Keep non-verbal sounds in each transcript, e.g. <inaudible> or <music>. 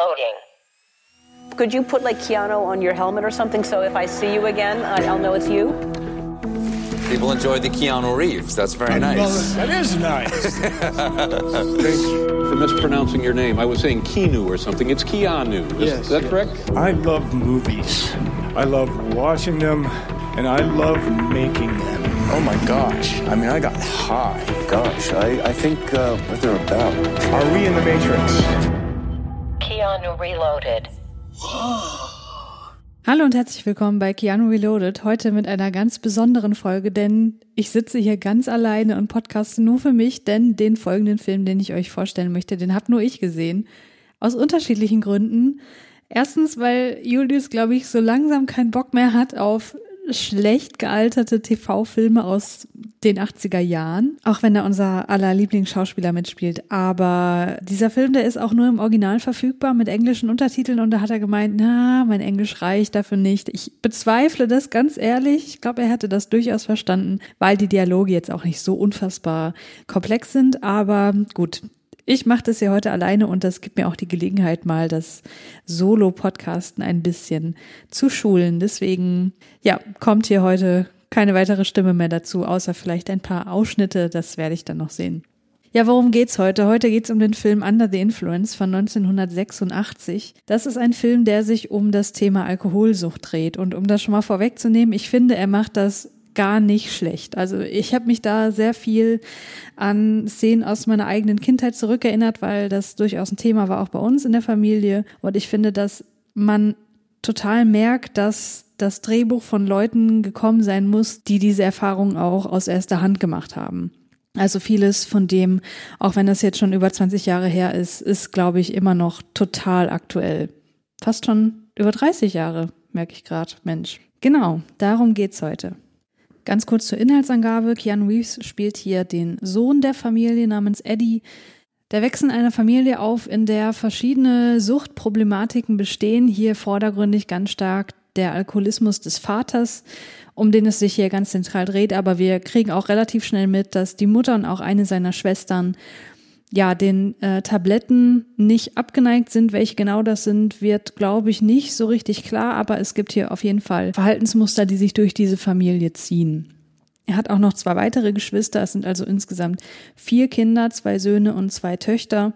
Loading. Could you put like Keanu on your helmet or something so if I see you again, I'll know it's you? People enjoy the Keanu Reeves. That's very nice. That is nice. <laughs> Thank you for mispronouncing your name. I was saying Keanu or something. It's Keanu. Is, Yes, is that yes. correct? I love movies. I love watching them, and I love making them. Oh my gosh. I mean, I got high. Gosh, I, I think uh, what they're about. Are we in the Matrix? Keanu Reloaded. Hallo und herzlich willkommen bei Keanu Reloaded. Heute mit einer ganz besonderen Folge, denn ich sitze hier ganz alleine und podcaste nur für mich, denn den folgenden Film, den ich euch vorstellen möchte, den hab nur ich gesehen. Aus unterschiedlichen Gründen. Erstens, weil Julius, glaube ich, so langsam keinen Bock mehr hat auf schlecht gealterte TV-Filme aus den 80er Jahren, auch wenn da unser aller Lieblingsschauspieler mitspielt. Aber dieser Film, der ist auch nur im Original verfügbar mit englischen Untertiteln und da hat er gemeint, na, mein Englisch reicht dafür nicht. Ich bezweifle das ganz ehrlich. Ich glaube, er hätte das durchaus verstanden, weil die Dialoge jetzt auch nicht so unfassbar komplex sind. Aber gut, ich mache das ja heute alleine und das gibt mir auch die Gelegenheit, mal das Solo-Podcasten ein bisschen zu schulen. Deswegen, ja, kommt hier heute keine weitere Stimme mehr dazu, außer vielleicht ein paar Ausschnitte. Das werde ich dann noch sehen. Ja, worum geht's heute? Heute geht's um den Film Under the Influence von 1986. Das ist ein Film, der sich um das Thema Alkoholsucht dreht. Und um das schon mal vorwegzunehmen, ich finde, er macht das gar nicht schlecht. Also ich habe mich da sehr viel an Szenen aus meiner eigenen Kindheit zurückerinnert, weil das durchaus ein Thema war auch bei uns in der Familie. Und ich finde, dass man total merkt, dass das Drehbuch von Leuten gekommen sein muss, die diese Erfahrung auch aus erster Hand gemacht haben. Also vieles von dem, auch wenn das jetzt schon über 20 Jahre her ist, ist, glaube ich, immer noch total aktuell. Fast schon über 30 Jahre, merke ich gerade, Mensch. Genau, darum geht's heute. Ganz kurz zur Inhaltsangabe. Keanu Reeves spielt hier den Sohn der Familie namens Eddie. Der wächst in einer Familie auf, in der verschiedene Suchtproblematiken bestehen. Hier vordergründig ganz stark der Alkoholismus des Vaters, um den es sich hier ganz zentral dreht. Aber wir kriegen auch relativ schnell mit, dass die Mutter und auch eine seiner Schwestern ja, den äh, Tabletten nicht abgeneigt sind. Welche genau das sind, wird, glaube ich, nicht so richtig klar, aber es gibt hier auf jeden Fall Verhaltensmuster, die sich durch diese Familie ziehen. Er hat auch noch zwei weitere Geschwister, es sind also insgesamt vier Kinder, zwei Söhne und zwei Töchter.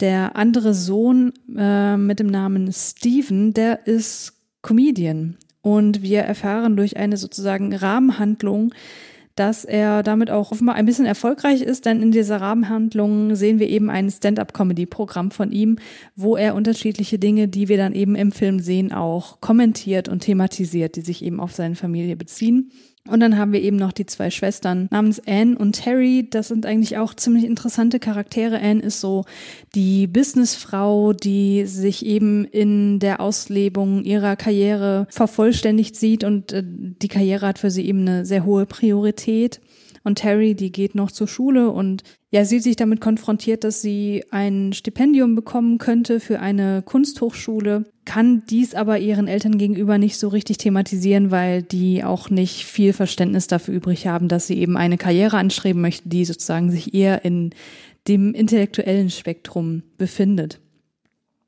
Der andere Sohn äh, mit dem Namen Steven, der ist Comedian. Und wir erfahren durch eine sozusagen Rahmenhandlung, dass er damit auch offenbar ein bisschen erfolgreich ist, denn in dieser Rahmenhandlung sehen wir eben ein Stand-up-Comedy-Programm von ihm, wo er unterschiedliche Dinge, die wir dann eben im Film sehen, auch kommentiert und thematisiert, die sich eben auf seine Familie beziehen. Und dann haben wir eben noch die zwei Schwestern namens Anne und Terry. Das sind eigentlich auch ziemlich interessante Charaktere. Anne ist so die Businessfrau, die sich eben in der Auslebung ihrer Karriere vervollständigt sieht und äh, die Karriere hat für sie eben eine sehr hohe Priorität. Und Terry, die geht noch zur Schule und ja, sieht sich damit konfrontiert, dass sie ein Stipendium bekommen könnte für eine Kunsthochschule, kann dies aber ihren Eltern gegenüber nicht so richtig thematisieren, weil die auch nicht viel Verständnis dafür übrig haben, dass sie eben eine Karriere anstreben möchte, die sozusagen sich eher in dem intellektuellen Spektrum befindet.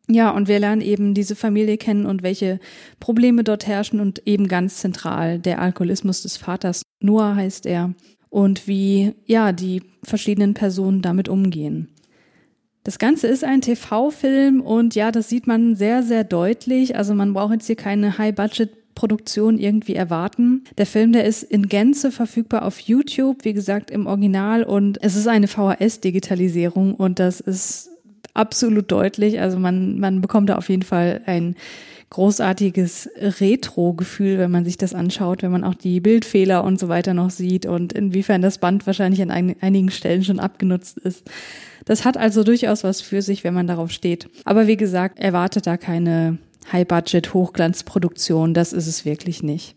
Ja, und wir lernen eben diese Familie kennen und welche Probleme dort herrschen und eben ganz zentral der Alkoholismus des Vaters. Noah heißt er und wie ja die verschiedenen Personen damit umgehen. Das Ganze ist ein TV-Film und ja, das sieht man sehr, sehr deutlich. Also man braucht jetzt hier keine High-Budget-Produktion irgendwie erwarten. Der Film, der ist in Gänze verfügbar auf YouTube, wie gesagt, im Original und es ist eine VHS-Digitalisierung und das ist absolut deutlich. Also man, man bekommt da auf jeden Fall ein großartiges Retro-Gefühl, wenn man sich das anschaut, wenn man auch die Bildfehler und so weiter noch sieht und inwiefern das Band wahrscheinlich an ein, einigen Stellen schon abgenutzt ist. Das hat also durchaus was für sich, wenn man darauf steht. Aber wie gesagt, erwartet da keine High-Budget-Hochglanzproduktion. Das ist es wirklich nicht.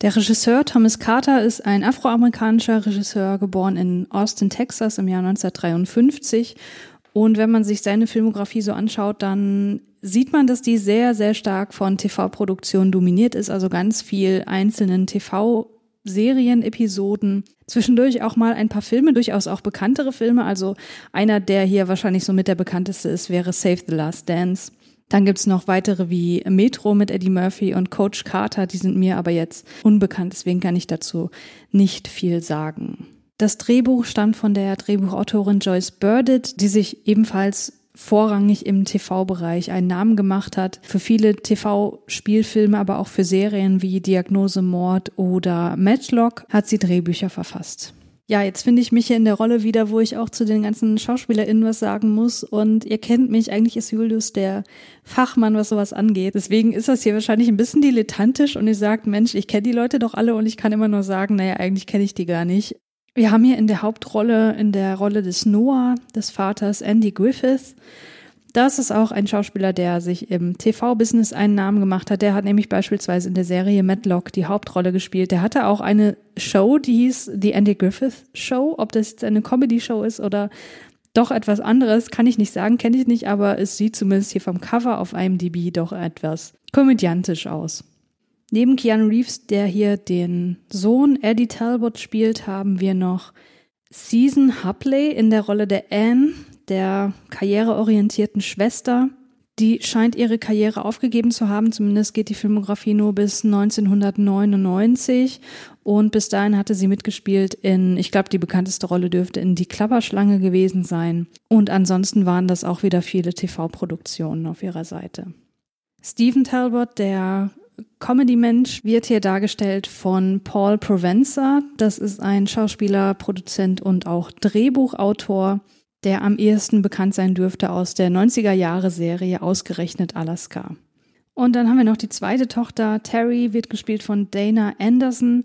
Der Regisseur Thomas Carter ist ein afroamerikanischer Regisseur, geboren in Austin, Texas im Jahr 1953. Und wenn man sich seine Filmografie so anschaut, dann sieht man, dass die sehr, sehr stark von TV-Produktionen dominiert ist, also ganz viel einzelnen TV-Serien, Episoden. Zwischendurch auch mal ein paar Filme, durchaus auch bekanntere Filme. Also einer, der hier wahrscheinlich so mit der bekannteste ist, wäre Save the Last Dance. Dann gibt's noch weitere wie Metro mit Eddie Murphy und Coach Carter, die sind mir aber jetzt unbekannt, deswegen kann ich dazu nicht viel sagen. Das Drehbuch stammt von der Drehbuchautorin Joyce Burdett, die sich ebenfalls vorrangig im TV-Bereich einen Namen gemacht hat. Für viele TV-Spielfilme, aber auch für Serien wie Diagnose Mord oder Matchlock hat sie Drehbücher verfasst. Ja, jetzt finde ich mich hier in der Rolle wieder, wo ich auch zu den ganzen SchauspielerInnen was sagen muss. Und ihr kennt mich, eigentlich ist Julius der Fachmann, was sowas angeht. Deswegen ist das hier wahrscheinlich ein bisschen dilettantisch und ihr sagt, Mensch, ich kenne die Leute doch alle und ich kann immer nur sagen, naja, eigentlich kenne ich die gar nicht. Wir haben hier in der Hauptrolle, in der Rolle des Noah, des Vaters Andy Griffith. Das ist auch ein Schauspieler, der sich im TV-Business einen Namen gemacht hat. Der hat nämlich beispielsweise in der Serie Matlock die Hauptrolle gespielt. Der hatte auch eine Show, die hieß die Andy Griffith Show. Ob das jetzt eine Comedy-Show ist oder doch etwas anderes, kann ich nicht sagen, kenne ich nicht, aber es sieht zumindest hier vom Cover auf IMDb doch etwas komödiantisch aus. Neben Keanu Reeves, der hier den Sohn Eddie Talbot spielt, haben wir noch Season Hupley in der Rolle der Anne, der karriereorientierten Schwester. Die scheint ihre Karriere aufgegeben zu haben, zumindest geht die Filmografie nur bis 1999 und bis dahin hatte sie mitgespielt in, ich glaube, die bekannteste Rolle dürfte in Die Klapperschlange gewesen sein und ansonsten waren das auch wieder viele TV-Produktionen auf ihrer Seite. Stephen Talbot, der Comedy-Mensch wird hier dargestellt von Paul Provenza. Das ist ein Schauspieler, Produzent und auch Drehbuchautor, der am ehesten bekannt sein dürfte aus der 90er-Jahre-Serie Ausgerechnet Alaska. Und dann haben wir noch die zweite Tochter. Terry wird gespielt von Dana Anderson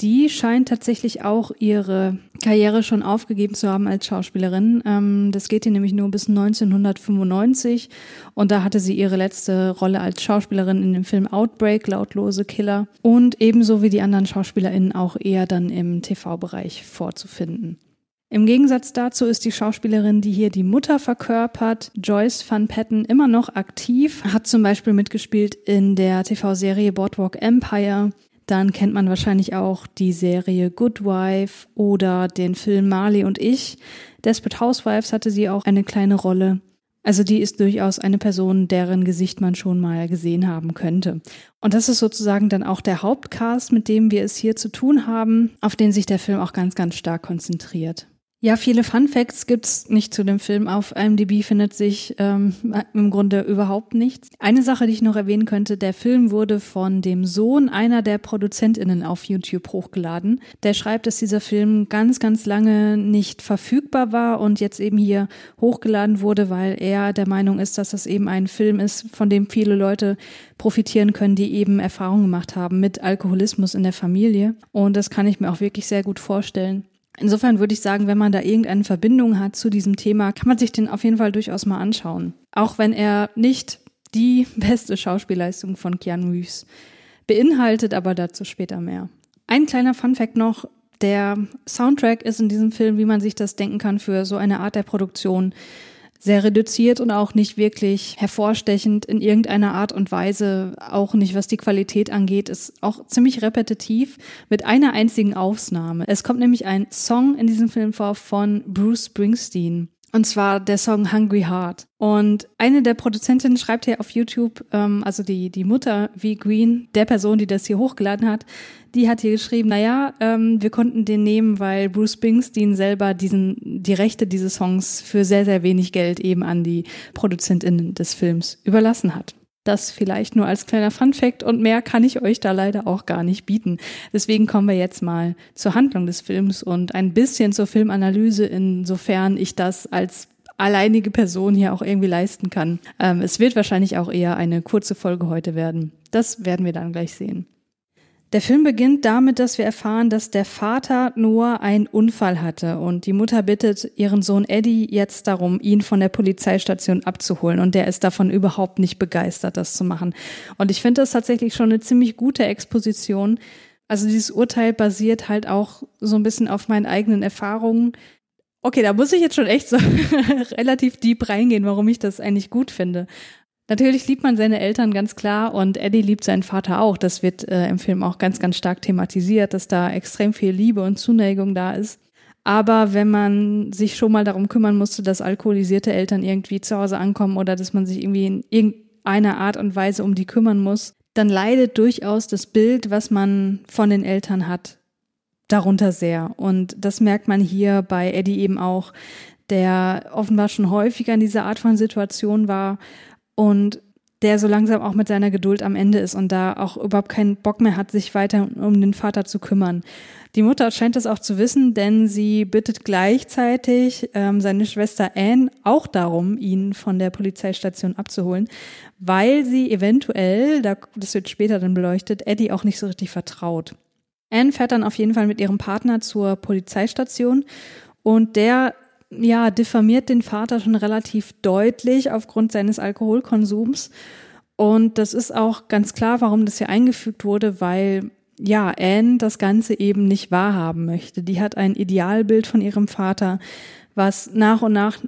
die scheint tatsächlich auch ihre Karriere schon aufgegeben zu haben als Schauspielerin. Ähm, das geht hier nämlich nur bis 1995 und da hatte sie ihre letzte Rolle als Schauspielerin in dem Film Outbreak, Lautlose Killer und ebenso wie die anderen SchauspielerInnen auch eher dann im TV-Bereich vorzufinden. Im Gegensatz dazu ist die Schauspielerin, die hier die Mutter verkörpert, Joyce Van Patten, immer noch aktiv, hat zum Beispiel mitgespielt in der TV-Serie Boardwalk Empire, dann kennt man wahrscheinlich auch die Serie Good Wife oder den Film Marley und ich. Desperate Housewives hatte sie auch eine kleine Rolle. Also die ist durchaus eine Person, deren Gesicht man schon mal gesehen haben könnte. Und das ist sozusagen dann auch der Hauptcast, mit dem wir es hier zu tun haben, auf den sich der Film auch ganz, ganz stark konzentriert. Ja, viele Fun Facts gibt's nicht zu dem Film. Auf IMDb findet sich ähm, im Grunde überhaupt nichts. Eine Sache, die ich noch erwähnen könnte, der Film wurde von dem Sohn einer der ProduzentInnen auf YouTube hochgeladen. Der schreibt, dass dieser Film ganz, ganz lange nicht verfügbar war und jetzt eben hier hochgeladen wurde, weil er der Meinung ist, dass das eben ein Film ist, von dem viele Leute profitieren können, die eben Erfahrungen gemacht haben mit Alkoholismus in der Familie. Und das kann ich mir auch wirklich sehr gut vorstellen. Insofern würde ich sagen, wenn man da irgendeine Verbindung hat zu diesem Thema, kann man sich den auf jeden Fall durchaus mal anschauen. Auch wenn er nicht die <laughs> beste Schauspielleistung von Keanu Reeves beinhaltet, aber dazu später mehr. Ein kleiner Funfact noch. Der Soundtrack ist in diesem Film, wie man sich das denken kann, für so eine Art der Produktion sehr reduziert und auch nicht wirklich hervorstechend in irgendeiner Art und Weise, auch nicht was die Qualität angeht, ist auch ziemlich repetitiv mit einer einzigen Ausnahme. Es kommt nämlich ein Song in diesem Film vor von Bruce Springsteen. Und zwar der Song Hungry Heart. Und eine der Produzentinnen schreibt hier auf YouTube, ähm, also die, die Mutter wie Green, der Person, die das hier hochgeladen hat, die hat hier geschrieben, naja, ähm, wir konnten den nehmen, weil Bruce Springsteen selber diesen, die Rechte dieses Songs für sehr, sehr wenig Geld eben an die ProduzentInnen des Films überlassen hat. Das vielleicht nur als kleiner Funfact und mehr kann ich euch da leider auch gar nicht bieten. Deswegen kommen wir jetzt mal zur Handlung des Films und ein bisschen zur Filmanalyse, insofern ich das als alleinige Person hier auch irgendwie leisten kann. Ähm, es wird wahrscheinlich auch eher eine kurze Folge heute werden. Das werden wir dann gleich sehen. Der Film beginnt damit, dass wir erfahren, dass der Vater Noah einen Unfall hatte und die Mutter bittet ihren Sohn Eddie jetzt darum, ihn von der Polizeistation abzuholen und der ist davon überhaupt nicht begeistert, das zu machen. Und ich finde das tatsächlich schon eine ziemlich gute Exposition. Also dieses Urteil basiert halt auch so ein bisschen auf meinen eigenen Erfahrungen. Okay, da muss ich jetzt schon echt so <laughs> relativ deep reingehen, warum ich das eigentlich gut finde. Natürlich liebt man seine Eltern ganz klar und Eddie liebt seinen Vater auch. Das wird äh, im Film auch ganz, ganz stark thematisiert, dass da extrem viel Liebe und Zuneigung da ist. Aber wenn man sich schon mal darum kümmern musste, dass alkoholisierte Eltern irgendwie zu Hause ankommen oder dass man sich irgendwie in irgendeiner Art und Weise um die kümmern muss, dann leidet durchaus das Bild, was man von den Eltern hat, darunter sehr. Und das merkt man hier bei Eddie eben auch, der offenbar schon häufiger in dieser Art von Situation war und der so langsam auch mit seiner Geduld am Ende ist und da auch überhaupt keinen Bock mehr hat, sich weiter um den Vater zu kümmern. Die Mutter scheint das auch zu wissen, denn sie bittet gleichzeitig ähm, seine Schwester Anne auch darum, ihn von der Polizeistation abzuholen, weil sie eventuell, das wird später dann beleuchtet, Eddie auch nicht so richtig vertraut. Anne fährt dann auf jeden Fall mit ihrem Partner zur Polizeistation und der ja, diffamiert den Vater schon relativ deutlich aufgrund seines Alkoholkonsums. Und das ist auch ganz klar, warum das hier eingefügt wurde, weil ja, Anne das Ganze eben nicht wahrhaben möchte. Die hat ein Idealbild von ihrem Vater, was nach und nach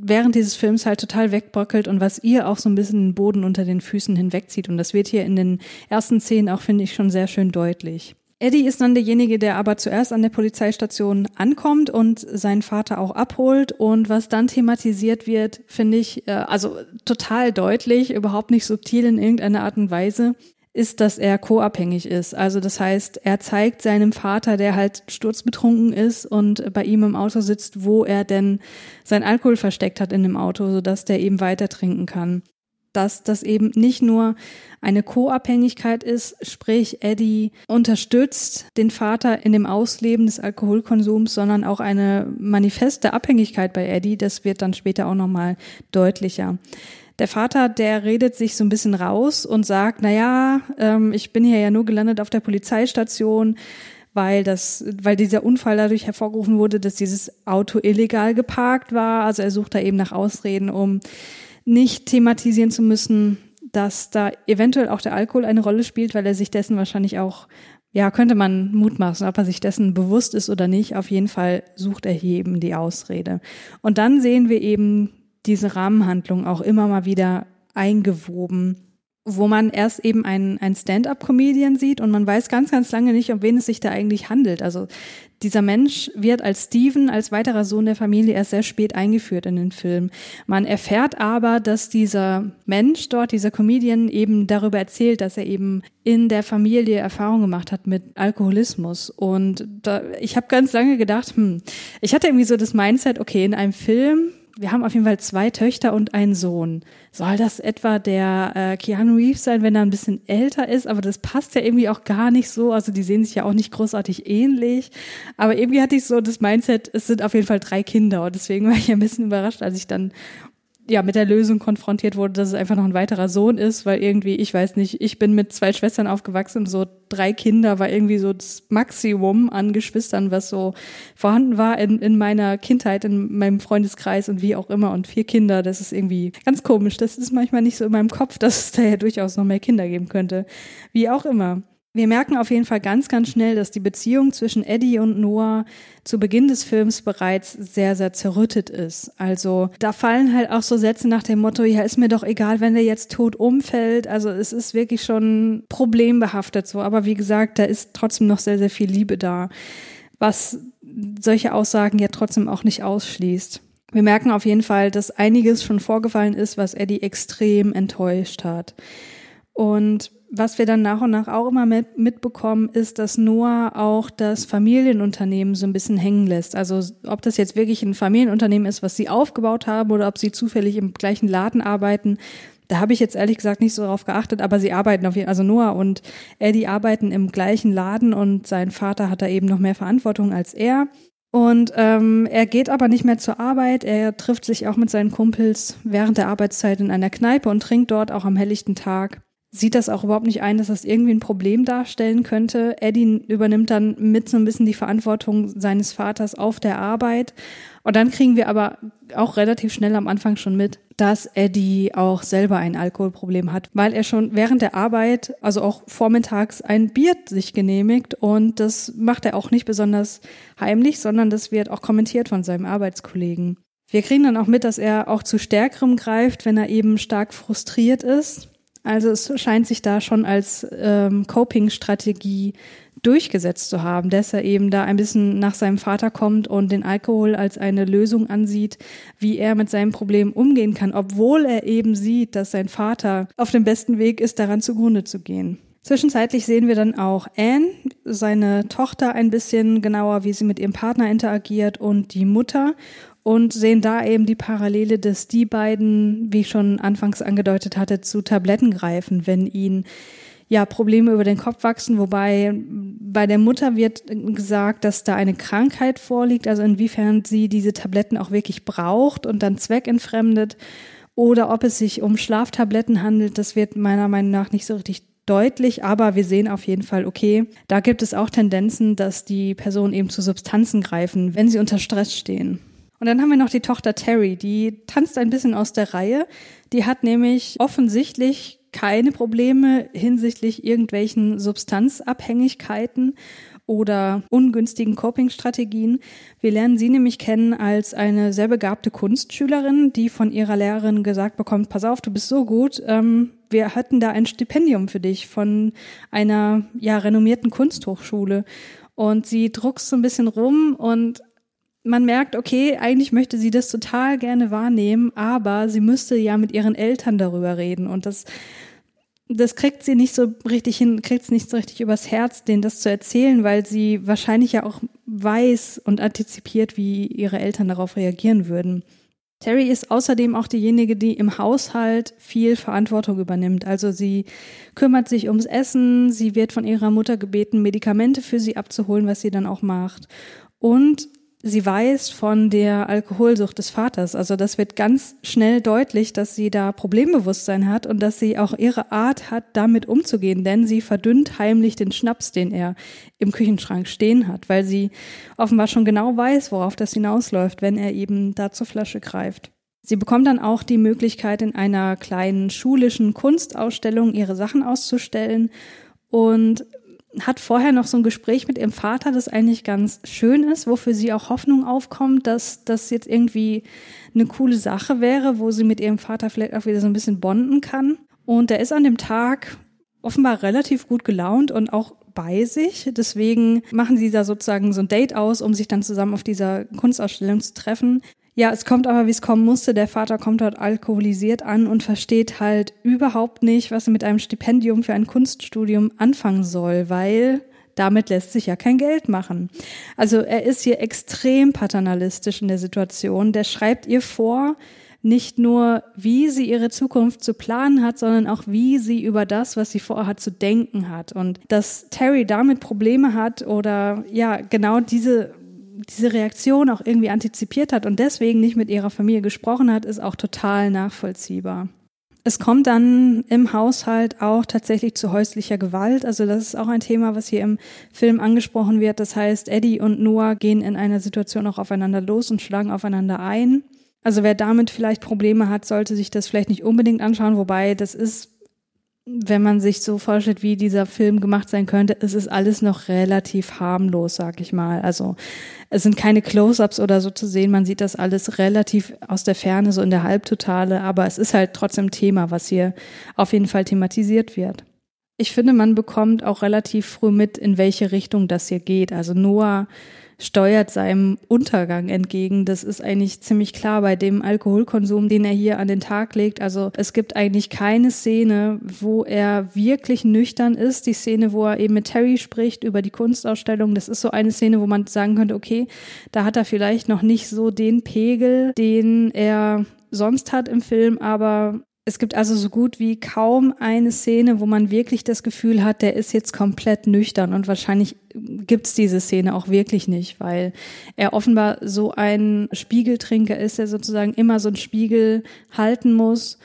während dieses Films halt total wegbröckelt und was ihr auch so ein bisschen den Boden unter den Füßen hinwegzieht. Und das wird hier in den ersten Szenen auch, finde ich, schon sehr schön deutlich. Eddie ist dann derjenige, der aber zuerst an der Polizeistation ankommt und seinen Vater auch abholt. Und was dann thematisiert wird, finde ich äh, also total deutlich, überhaupt nicht subtil in irgendeiner Art und Weise, ist, dass er co-abhängig ist. Also das heißt, er zeigt seinem Vater, der halt sturzbetrunken ist und bei ihm im Auto sitzt, wo er denn sein Alkohol versteckt hat in dem Auto, sodass der eben weiter trinken kann dass das eben nicht nur eine Co-Abhängigkeit ist, sprich Eddie unterstützt den Vater in dem Ausleben des Alkoholkonsums, sondern auch eine manifeste Abhängigkeit bei Eddie. Das wird dann später auch nochmal deutlicher. Der Vater, der redet sich so ein bisschen raus und sagt, na ja, ähm, ich bin hier ja nur gelandet auf der Polizeistation, weil das, weil dieser Unfall dadurch hervorgerufen wurde, dass dieses Auto illegal geparkt war. Also er sucht da eben nach Ausreden, um nicht thematisieren zu müssen, dass da eventuell auch der Alkohol eine Rolle spielt, weil er sich dessen wahrscheinlich auch, ja, könnte man mutmaßen, ob er sich dessen bewusst ist oder nicht. Auf jeden Fall sucht er hier eben die Ausrede. Und dann sehen wir eben diese Rahmenhandlung auch immer mal wieder eingewoben wo man erst eben einen, einen Stand-up-Comedian sieht und man weiß ganz, ganz lange nicht, um wen es sich da eigentlich handelt. Also dieser Mensch wird als Steven, als weiterer Sohn der Familie erst sehr spät eingeführt in den Film. Man erfährt aber, dass dieser Mensch dort, dieser Comedian, eben darüber erzählt, dass er eben in der Familie Erfahrung gemacht hat mit Alkoholismus. Und da, ich habe ganz lange gedacht, hm, ich hatte irgendwie so das Mindset, okay, in einem Film wir haben auf jeden Fall zwei Töchter und einen Sohn. Soll das etwa der äh, Keanu Reeves sein, wenn er ein bisschen älter ist? Aber das passt ja irgendwie auch gar nicht so. Also die sehen sich ja auch nicht großartig ähnlich. Aber irgendwie hatte ich so das Mindset, es sind auf jeden Fall drei Kinder. Und deswegen war ich ein bisschen überrascht, als ich dann ja mit der Lösung konfrontiert wurde, dass es einfach noch ein weiterer Sohn ist, weil irgendwie, ich weiß nicht, ich bin mit zwei Schwestern aufgewachsen, so drei Kinder war irgendwie so das Maximum an Geschwistern, was so vorhanden war in, in meiner Kindheit, in meinem Freundeskreis und wie auch immer. Und vier Kinder, das ist irgendwie ganz komisch. Das ist manchmal nicht so in meinem Kopf, dass es da ja durchaus noch mehr Kinder geben könnte. Wie auch immer. Wir merken auf jeden Fall ganz, ganz schnell, dass die Beziehung zwischen Eddie und Noah zu Beginn des Films bereits sehr, sehr zerrüttet ist. Also da fallen halt auch so Sätze nach dem Motto, ja, ist mir doch egal, wenn der jetzt tot umfällt. Also es ist wirklich schon problembehaftet so. Aber wie gesagt, da ist trotzdem noch sehr, sehr viel Liebe da, was solche Aussagen ja trotzdem auch nicht ausschließt. Wir merken auf jeden Fall, dass einiges schon vorgefallen ist, was Eddie extrem enttäuscht hat. Und was wir dann nach und nach auch immer mit, mitbekommen, ist, dass Noah auch das Familienunternehmen so ein bisschen hängen lässt. Also ob das jetzt wirklich ein Familienunternehmen ist, was sie aufgebaut haben oder ob sie zufällig im gleichen Laden arbeiten, da habe ich jetzt ehrlich gesagt nicht so drauf geachtet, aber sie arbeiten auf jeden Fall, also Noah und Eddie arbeiten im gleichen Laden und sein Vater hat da eben noch mehr Verantwortung als er. Und ähm, er geht aber nicht mehr zur Arbeit. Er trifft sich auch mit seinen Kumpels während der Arbeitszeit in einer Kneipe und trinkt dort auch am helllichten Tag sieht das auch überhaupt nicht ein, dass das irgendwie ein Problem darstellen könnte. Eddie übernimmt dann mit so ein bisschen die Verantwortung seines Vaters auf der Arbeit. Und dann kriegen wir aber auch relativ schnell am Anfang schon mit, dass Eddie auch selber ein Alkoholproblem hat, weil er schon während der Arbeit, also auch vormittags, ein Bier sich genehmigt. Und das macht er auch nicht besonders heimlich, sondern das wird auch kommentiert von seinem Arbeitskollegen. Wir kriegen dann auch mit, dass er auch zu Stärkerem greift, wenn er eben stark frustriert ist. Also es scheint sich da schon als ähm, Coping-Strategie durchgesetzt zu haben, dass er eben da ein bisschen nach seinem Vater kommt und den Alkohol als eine Lösung ansieht, wie er mit seinem Problem umgehen kann, obwohl er eben sieht, dass sein Vater auf dem besten Weg ist, daran zugrunde zu gehen. Zwischenzeitlich sehen wir dann auch Anne, seine Tochter ein bisschen genauer, wie sie mit ihrem Partner interagiert und die Mutter und sehen da eben die Parallele, dass die beiden, wie ich schon anfangs angedeutet hatte, zu Tabletten greifen, wenn ihnen ja Probleme über den Kopf wachsen, wobei bei der Mutter wird gesagt, dass da eine Krankheit vorliegt, also inwiefern sie diese Tabletten auch wirklich braucht und dann zweckentfremdet oder ob es sich um Schlaftabletten handelt, das wird meiner Meinung nach nicht so richtig deutlich, aber wir sehen auf jeden Fall, okay, da gibt es auch Tendenzen, dass die Personen eben zu Substanzen greifen, wenn sie unter Stress stehen. Und dann haben wir noch die Tochter Terry, die tanzt ein bisschen aus der Reihe. Die hat nämlich offensichtlich keine Probleme hinsichtlich irgendwelchen Substanzabhängigkeiten oder ungünstigen Coping-Strategien. Wir lernen sie nämlich kennen als eine sehr begabte Kunstschülerin, die von ihrer Lehrerin gesagt bekommt, pass auf, du bist so gut, ähm, wir hatten da ein Stipendium für dich von einer ja renommierten Kunsthochschule. Und sie druckst so ein bisschen rum und man merkt, okay, eigentlich möchte sie das total gerne wahrnehmen, aber sie müsste ja mit ihren Eltern darüber reden und das das kriegt sie nicht so richtig hin, kriegt es nicht so richtig übers Herz, denen das zu erzählen, weil sie wahrscheinlich ja auch weiß und antizipiert, wie ihre Eltern darauf reagieren würden. Terry ist außerdem auch diejenige, die im Haushalt viel Verantwortung übernimmt. Also sie kümmert sich ums Essen, sie wird von ihrer Mutter gebeten, Medikamente für sie abzuholen, was sie dann auch macht. Und sie weiß von der Alkoholsucht des Vaters. Also das wird ganz schnell deutlich, dass sie da Problembewusstsein hat und dass sie auch ihre Art hat, damit umzugehen, denn sie verdünnt heimlich den Schnaps, den er im Küchenschrank stehen hat, weil sie offenbar schon genau weiß, worauf das hinausläuft, wenn er eben da zur Flasche greift. Sie bekommt dann auch die Möglichkeit, in einer kleinen schulischen Kunstausstellung ihre Sachen auszustellen und hat vorher noch so ein Gespräch mit ihrem Vater, das eigentlich ganz schön ist, wofür sie auch Hoffnung aufkommt, dass das jetzt irgendwie eine coole Sache wäre, wo sie mit ihrem Vater vielleicht auch wieder so ein bisschen bonden kann. Und er ist an dem Tag offenbar relativ gut gelaunt und auch bei sich. Deswegen machen sie da sozusagen so ein Date aus, um sich dann zusammen auf dieser Kunstausstellung zu treffen. Ja, es kommt aber, wie es kommen musste. Der Vater kommt dort alkoholisiert an und versteht halt überhaupt nicht, was er mit einem Stipendium für ein Kunststudium anfangen soll, weil damit lässt sich ja kein Geld machen. Also er ist hier extrem paternalistisch in der Situation. Der schreibt ihr vor, nicht nur, wie sie ihre Zukunft zu planen hat, sondern auch, wie sie über das, was sie vorhat, zu denken hat. Und dass Terry damit Probleme hat oder ja, genau diese diese Reaktion auch irgendwie antizipiert hat und deswegen nicht mit ihrer Familie gesprochen hat, ist auch total nachvollziehbar. Es kommt dann im Haushalt auch tatsächlich zu häuslicher Gewalt. Also das ist auch ein Thema, was hier im Film angesprochen wird. Das heißt, Eddie und Noah gehen in einer Situation auch aufeinander los und schlagen aufeinander ein. Also wer damit vielleicht Probleme hat, sollte sich das vielleicht nicht unbedingt anschauen, wobei das ist wenn man sich so vorstellt, wie dieser Film gemacht sein könnte, es ist alles noch relativ harmlos, sag ich mal. Also es sind keine Close-ups oder so zu sehen. Man sieht das alles relativ aus der Ferne, so in der Halbtotale. Aber es ist halt trotzdem Thema, was hier auf jeden Fall thematisiert wird. Ich finde, man bekommt auch relativ früh mit, in welche Richtung das hier geht. Also Noah steuert seinem Untergang entgegen. Das ist eigentlich ziemlich klar bei dem Alkoholkonsum, den er hier an den Tag legt. Also es gibt eigentlich keine Szene, wo er wirklich nüchtern ist. Die Szene, wo er eben mit Terry spricht über die Kunstausstellung, das ist so eine Szene, wo man sagen könnte, okay, da hat er vielleicht noch nicht so den Pegel, den er sonst hat im Film, aber es gibt also so gut wie kaum eine Szene, wo man wirklich das Gefühl hat, der ist jetzt komplett nüchtern. Und wahrscheinlich gibt's diese Szene auch wirklich nicht, weil er offenbar so ein Spiegeltrinker ist, der sozusagen immer so einen Spiegel halten muss.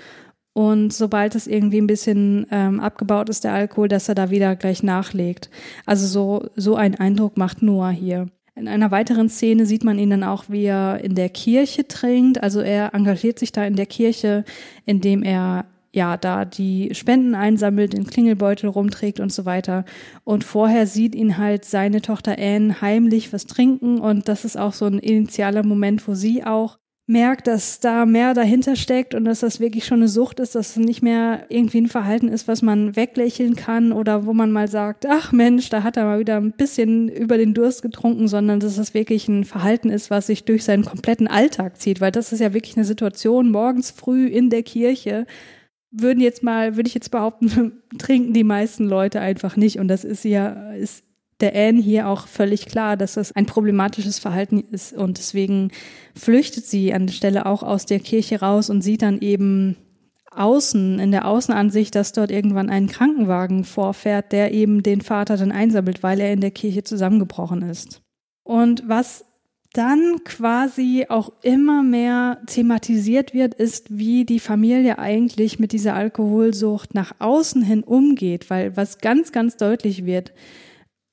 Und sobald es irgendwie ein bisschen ähm, abgebaut ist, der Alkohol, dass er da wieder gleich nachlegt. Also so, so ein Eindruck macht Noah hier. In einer weiteren Szene sieht man ihn dann auch, wie er in der Kirche trinkt. Also er engagiert sich da in der Kirche, indem er ja da die Spenden einsammelt, den Klingelbeutel rumträgt und so weiter. Und vorher sieht ihn halt seine Tochter Anne heimlich was trinken und das ist auch so ein initialer Moment, wo sie auch merkt, dass da mehr dahinter steckt und dass das wirklich schon eine Sucht ist, dass es nicht mehr irgendwie ein Verhalten ist, was man weglächeln kann oder wo man mal sagt, ach Mensch, da hat er mal wieder ein bisschen über den Durst getrunken, sondern dass das wirklich ein Verhalten ist, was sich durch seinen kompletten Alltag zieht, weil das ist ja wirklich eine Situation morgens früh in der Kirche, würden jetzt mal, würde ich jetzt behaupten, <laughs> trinken die meisten Leute einfach nicht. Und das ist ja, ist der Anne hier auch völlig klar, dass das ein problematisches Verhalten ist und deswegen flüchtet sie an der Stelle auch aus der Kirche raus und sieht dann eben außen, in der Außenansicht, dass dort irgendwann ein Krankenwagen vorfährt, der eben den Vater dann einsammelt, weil er in der Kirche zusammengebrochen ist. Und was dann quasi auch immer mehr thematisiert wird, ist, wie die Familie eigentlich mit dieser Alkoholsucht nach außen hin umgeht, weil was ganz, ganz deutlich wird,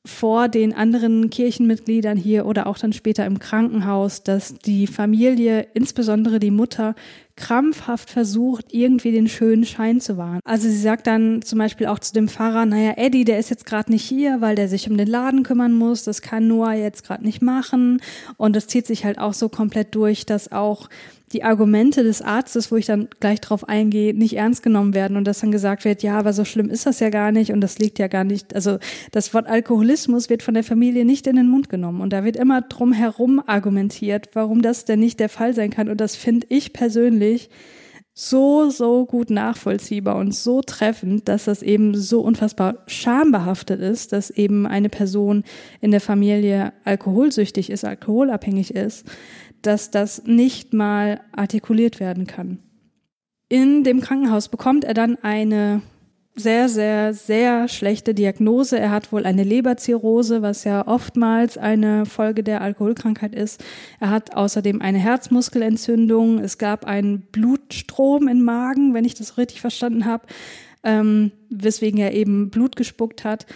vor den anderen Kirchenmitgliedern hier oder auch dann später im Krankenhaus, dass die Familie, insbesondere die Mutter, krampfhaft versucht, irgendwie den schönen Schein zu wahren. Also sie sagt dann zum Beispiel auch zu dem Pfarrer, naja, Eddie, der ist jetzt gerade nicht hier, weil der sich um den Laden kümmern muss, das kann Noah jetzt gerade nicht machen. Und das zieht sich halt auch so komplett durch, dass auch die Argumente des Arztes, wo ich dann gleich drauf eingehe, nicht ernst genommen werden und dass dann gesagt wird, ja, aber so schlimm ist das ja gar nicht und das liegt ja gar nicht, also das Wort Alkoholismus wird von der Familie nicht in den Mund genommen und da wird immer drum herum argumentiert, warum das denn nicht der Fall sein kann und das finde ich persönlich so, so gut nachvollziehbar und so treffend, dass das eben so unfassbar schambehaftet ist, dass eben eine Person in der Familie alkoholsüchtig ist, alkoholabhängig ist, dass das nicht mal artikuliert werden kann. In dem Krankenhaus bekommt er dann eine sehr, sehr, sehr schlechte Diagnose. Er hat wohl eine Leberzirrhose, was ja oftmals eine Folge der Alkoholkrankheit ist. Er hat außerdem eine Herzmuskelentzündung. Es gab einen Blutstrom im Magen, wenn ich das richtig verstanden habe, ähm, weswegen er eben Blut gespuckt hat.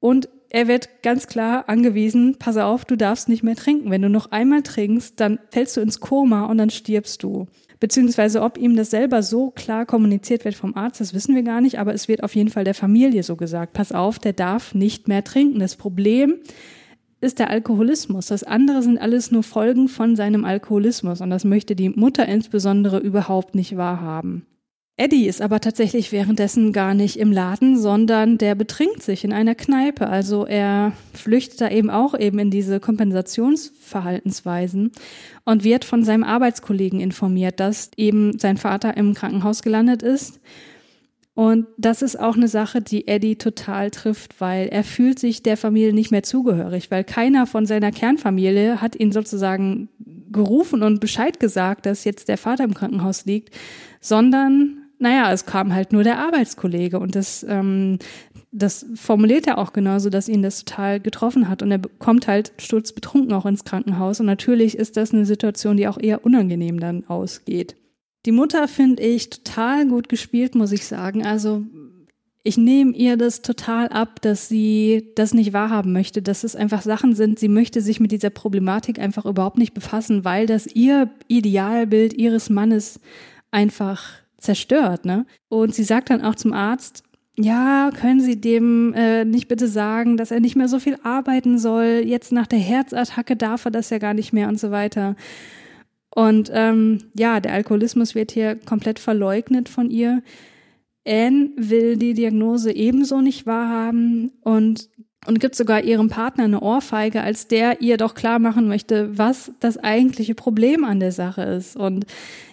Und er wird ganz klar angewiesen, pass auf, du darfst nicht mehr trinken. Wenn du noch einmal trinkst, dann fällst du ins Koma und dann stirbst du. Beziehungsweise ob ihm das selber so klar kommuniziert wird vom Arzt, das wissen wir gar nicht, aber es wird auf jeden Fall der Familie so gesagt. Pass auf, der darf nicht mehr trinken. Das Problem ist der Alkoholismus. Das andere sind alles nur Folgen von seinem Alkoholismus und das möchte die Mutter insbesondere überhaupt nicht wahrhaben. Eddie ist aber tatsächlich währenddessen gar nicht im Laden, sondern der betrinkt sich in einer Kneipe. Also er flüchtet da eben auch eben in diese Kompensationsverhaltensweisen und wird von seinem Arbeitskollegen informiert, dass eben sein Vater im Krankenhaus gelandet ist. Und das ist auch eine Sache, die Eddie total trifft, weil er fühlt sich der Familie nicht mehr zugehörig, weil keiner von seiner Kernfamilie hat ihn sozusagen gerufen und Bescheid gesagt, dass jetzt der Vater im Krankenhaus liegt, sondern naja, es kam halt nur der Arbeitskollege und das, ähm, das formuliert er auch genauso, dass ihn das total getroffen hat und er kommt halt sturzbetrunken auch ins Krankenhaus und natürlich ist das eine Situation, die auch eher unangenehm dann ausgeht. Die Mutter finde ich total gut gespielt, muss ich sagen. Also ich nehme ihr das total ab, dass sie das nicht wahrhaben möchte, dass es einfach Sachen sind, sie möchte sich mit dieser Problematik einfach überhaupt nicht befassen, weil das ihr Idealbild ihres Mannes einfach zerstört, ne? Und sie sagt dann auch zum Arzt, ja, können Sie dem äh, nicht bitte sagen, dass er nicht mehr so viel arbeiten soll? Jetzt nach der Herzattacke darf er das ja gar nicht mehr und so weiter. Und ähm, ja, der Alkoholismus wird hier komplett verleugnet von ihr. Anne will die Diagnose ebenso nicht wahrhaben und, und gibt sogar ihrem Partner eine Ohrfeige, als der ihr doch klar machen möchte, was das eigentliche Problem an der Sache ist. Und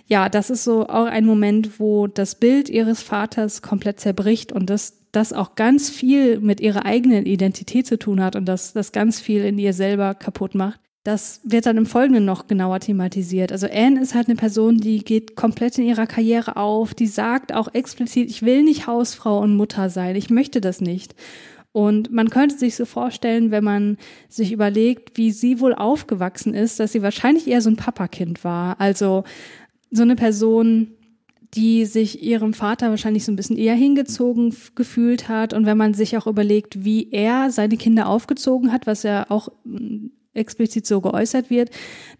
ja, das ist so auch ein Moment, wo das Bild ihres Vaters komplett zerbricht und das, das auch ganz viel mit ihrer eigenen Identität zu tun hat und das, das ganz viel in ihr selber kaputt macht. Das wird dann im Folgenden noch genauer thematisiert. Also Anne ist halt eine Person, die geht komplett in ihrer Karriere auf, die sagt auch explizit, ich will nicht Hausfrau und Mutter sein, ich möchte das nicht. Und man könnte sich so vorstellen, wenn man sich überlegt, wie sie wohl aufgewachsen ist, dass sie wahrscheinlich eher so ein Papakind war. Also so eine Person, die sich ihrem Vater wahrscheinlich so ein bisschen eher hingezogen gefühlt hat. Und wenn man sich auch überlegt, wie er seine Kinder aufgezogen hat, was ja auch mm, explizit so geäußert wird,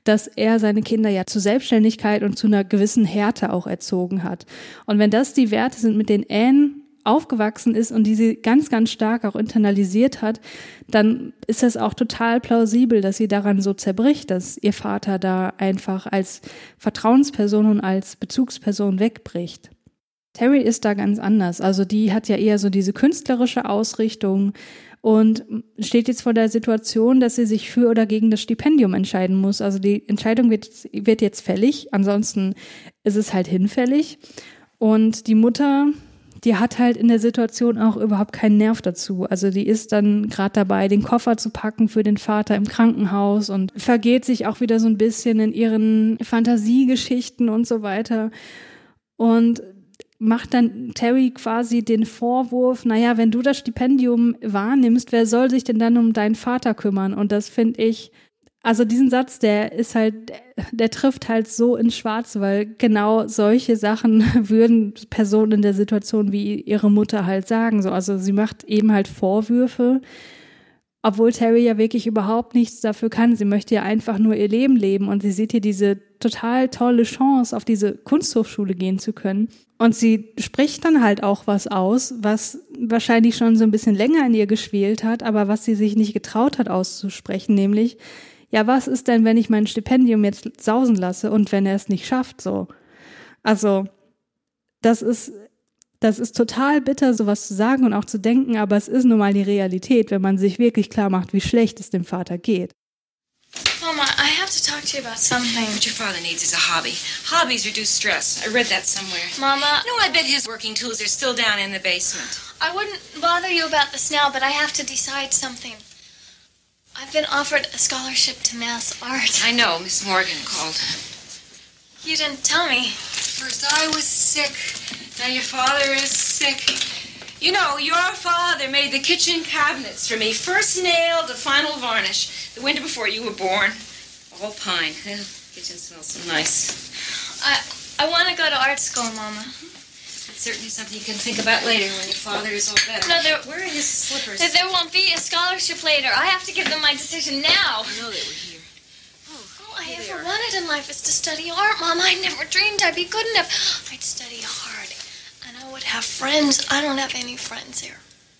dass er seine Kinder ja zur Selbstständigkeit und zu einer gewissen Härte auch erzogen hat. Und wenn das die Werte sind, mit denen Anne aufgewachsen ist und die sie ganz, ganz stark auch internalisiert hat, dann ist es auch total plausibel, dass sie daran so zerbricht, dass ihr Vater da einfach als Vertrauensperson und als Bezugsperson wegbricht. Terry ist da ganz anders. Also die hat ja eher so diese künstlerische Ausrichtung und steht jetzt vor der Situation, dass sie sich für oder gegen das Stipendium entscheiden muss. Also die Entscheidung wird, wird jetzt fällig, ansonsten ist es halt hinfällig. Und die Mutter, die hat halt in der Situation auch überhaupt keinen Nerv dazu. Also die ist dann gerade dabei, den Koffer zu packen für den Vater im Krankenhaus und vergeht sich auch wieder so ein bisschen in ihren Fantasiegeschichten und so weiter. Und macht dann Terry quasi den Vorwurf, naja, wenn du das Stipendium wahrnimmst, wer soll sich denn dann um deinen Vater kümmern? Und das finde ich, also diesen Satz, der ist halt, der trifft halt so ins Schwarze, weil genau solche Sachen <laughs> würden Personen in der Situation wie ihre Mutter halt sagen. So, also sie macht eben halt Vorwürfe, obwohl Terry ja wirklich überhaupt nichts dafür kann. Sie möchte ja einfach nur ihr Leben leben und sie sieht hier diese total tolle Chance, auf diese Kunsthochschule gehen zu können. Und sie spricht dann halt auch was aus, was wahrscheinlich schon so ein bisschen länger in ihr geschwelt hat, aber was sie sich nicht getraut hat auszusprechen, nämlich, ja, was ist denn, wenn ich mein Stipendium jetzt sausen lasse und wenn er es nicht schafft, so? Also, das ist, das ist total bitter, sowas zu sagen und auch zu denken, aber es ist nun mal die Realität, wenn man sich wirklich klar macht, wie schlecht es dem Vater geht. Mama, I have to talk to you about something. What your father needs is a hobby. Hobbies reduce stress. I read that somewhere. Mama. No, I bet his working tools are still down in the basement. I wouldn't bother you about this now, but I have to decide something. I've been offered a scholarship to mass art. I know, Miss Morgan called. You didn't tell me. First I was sick, now your father is sick. You know, your father made the kitchen cabinets for me, first nail to final varnish, the winter before you were born. All pine. The <laughs> kitchen smells so nice. I I want to go to art school, Mama. That's certainly something you can think about later when your father is all better. No, there- Where are his slippers? There- There won't be a scholarship later. I have to give them my decision now. I know they were here. Oh, all I ever wanted in life is to study art, Mom. I never dreamed I'd be good enough. I'd study hard, and I would have friends. I don't have any friends here.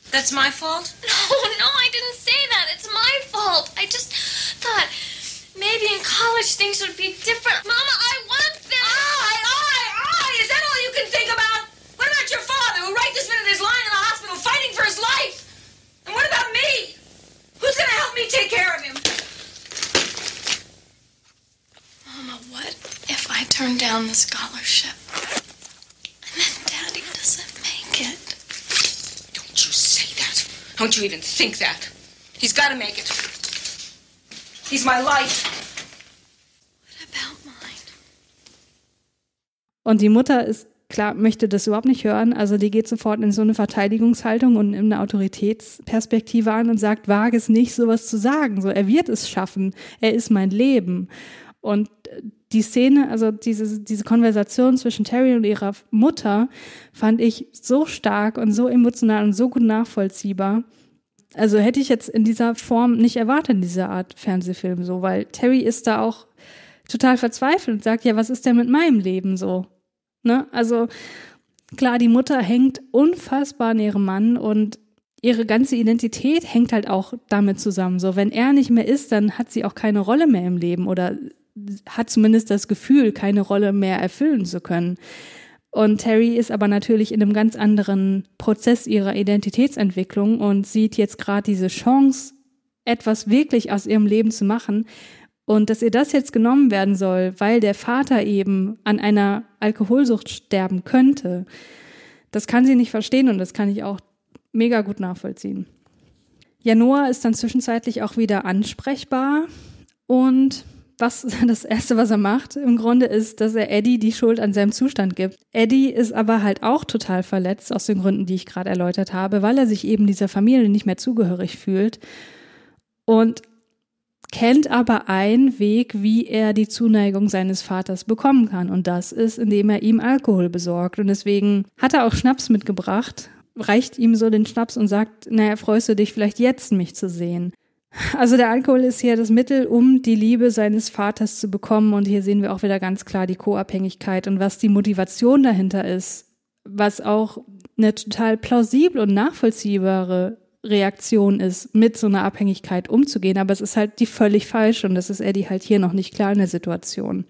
That's my fault? <laughs> No, no, I didn't say that. It's my fault. I just thought maybe in college things would be different. Mama, I want them. I, I, I! Is that all you can think about? What about your father, who right this minute is lying in the hospital fighting for his life? And what about me? Who's gonna help me take care of him? Mama, what if I turn down the scholarship? And then Daddy doesn't make it. Don't you say that. Don't you even think that. He's gotta make it. He's my life. What about mine? Und die Mutter ist klar, möchte das überhaupt nicht hören. Also die geht sofort in so eine Verteidigungshaltung und in eine Autoritätsperspektive an und sagt, wage es nicht, sowas zu sagen. So, er wird es schaffen. Er ist mein Leben. Und die Szene, also diese, diese Konversation zwischen Terry und ihrer Mutter fand ich so stark und so emotional und so gut nachvollziehbar. Also hätte ich jetzt in dieser Form nicht erwartet, in dieser Art Fernsehfilm so, weil Terry ist da auch total verzweifelt und sagt, ja, was ist denn mit meinem Leben so? Ne? Also klar, die Mutter hängt unfassbar an ihrem Mann und ihre ganze Identität hängt halt auch damit zusammen. So, wenn er nicht mehr ist, dann hat sie auch keine Rolle mehr im Leben oder hat zumindest das Gefühl, keine Rolle mehr erfüllen zu können. Und Terry ist aber natürlich in einem ganz anderen Prozess ihrer Identitätsentwicklung und sieht jetzt gerade diese Chance, etwas wirklich aus ihrem Leben zu machen. Und dass ihr das jetzt genommen werden soll, weil der Vater eben an einer Alkoholsucht sterben könnte, das kann sie nicht verstehen und das kann ich auch mega gut nachvollziehen. Ja, Noah ist dann zwischenzeitlich auch wieder ansprechbar und was <laughs> das erste, was er macht, im Grunde ist, dass er Eddie die Schuld an seinem Zustand gibt. Eddie ist aber halt auch total verletzt aus den Gründen, die ich gerade erläutert habe, weil er sich eben dieser Familie nicht mehr zugehörig fühlt und kennt aber einen Weg, wie er die Zuneigung seines Vaters bekommen kann. Und das ist, indem er ihm Alkohol besorgt. Und deswegen hat er auch Schnaps mitgebracht, reicht ihm so den Schnaps und sagt, naja, freust du dich vielleicht jetzt, mich zu sehen? Also der Alkohol ist hier das Mittel, um die Liebe seines Vaters zu bekommen. Und hier sehen wir auch wieder ganz klar die Co-Abhängigkeit und was die Motivation dahinter ist, was auch eine total plausible und nachvollziehbare Reaktion ist, mit so einer Abhängigkeit umzugehen. Aber es ist halt die völlig falsche und das ist Eddie halt hier noch nicht klar in der Situation.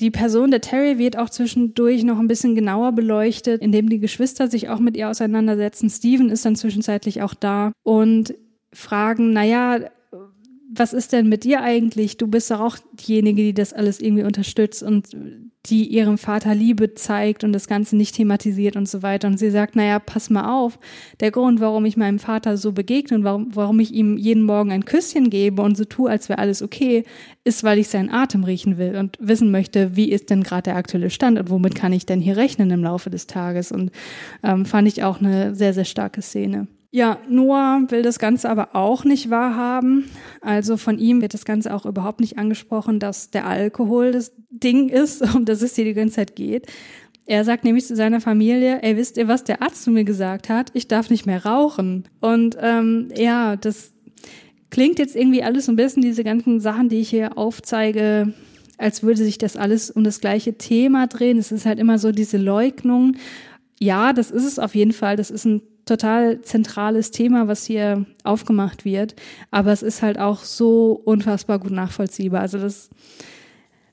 Die Person der Terry wird auch zwischendurch noch ein bisschen genauer beleuchtet, indem die Geschwister sich auch mit ihr auseinandersetzen. Steven ist dann zwischenzeitlich auch da und fragen, naja, was ist denn mit dir eigentlich? Du bist doch auch diejenige, die das alles irgendwie unterstützt und die ihrem Vater Liebe zeigt und das Ganze nicht thematisiert und so weiter. Und sie sagt, naja, pass mal auf, der Grund, warum ich meinem Vater so begegne und warum, warum ich ihm jeden Morgen ein Küsschen gebe und so tue, als wäre alles okay, ist, weil ich seinen Atem riechen will und wissen möchte, wie ist denn gerade der aktuelle Stand und womit kann ich denn hier rechnen im Laufe des Tages. Und ähm, fand ich auch eine sehr, sehr starke Szene. Ja, Noah will das Ganze aber auch nicht wahrhaben. Also von ihm wird das Ganze auch überhaupt nicht angesprochen, dass der Alkohol das Ding ist, <laughs> um das es hier die ganze Zeit geht. Er sagt nämlich zu seiner Familie, ey, wisst ihr, was der Arzt zu mir gesagt hat? Ich darf nicht mehr rauchen. Und ähm, ja, das klingt jetzt irgendwie alles so ein bisschen, diese ganzen Sachen, die ich hier aufzeige, als würde sich das alles um das gleiche Thema drehen. Es ist halt immer so diese Leugnung. Ja, das ist es auf jeden Fall. Das ist ein total zentrales Thema, was hier aufgemacht wird. Aber es ist halt auch so unfassbar gut nachvollziehbar. Also das,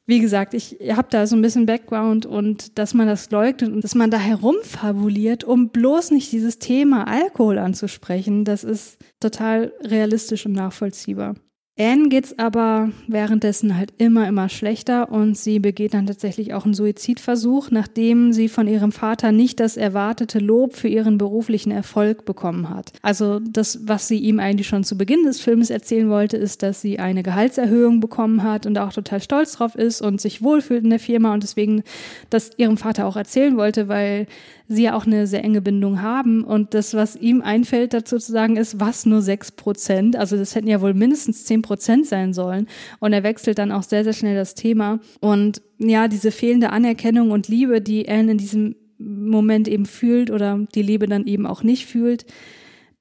wie gesagt, ich habe da so ein bisschen Background und dass man das leugnet und dass man da herumfabuliert, um bloß nicht dieses Thema Alkohol anzusprechen, das ist total realistisch und nachvollziehbar. Anne geht's aber währenddessen halt immer, immer schlechter und sie begeht dann tatsächlich auch einen Suizidversuch, nachdem sie von ihrem Vater nicht das erwartete Lob für ihren beruflichen Erfolg bekommen hat. Also das, was sie ihm eigentlich schon zu Beginn des Films erzählen wollte, ist, dass sie eine Gehaltserhöhung bekommen hat und auch total stolz drauf ist und sich wohlfühlt in der Firma und deswegen das ihrem Vater auch erzählen wollte, weil sie ja auch eine sehr enge Bindung haben. Und das, was ihm einfällt dazu zu sagen, ist, was nur sechs Prozent. Also das hätten ja wohl mindestens zehn Prozent sein sollen. Und er wechselt dann auch sehr, sehr schnell das Thema. Und ja, diese fehlende Anerkennung und Liebe, die Anne in diesem Moment eben fühlt oder die Liebe dann eben auch nicht fühlt,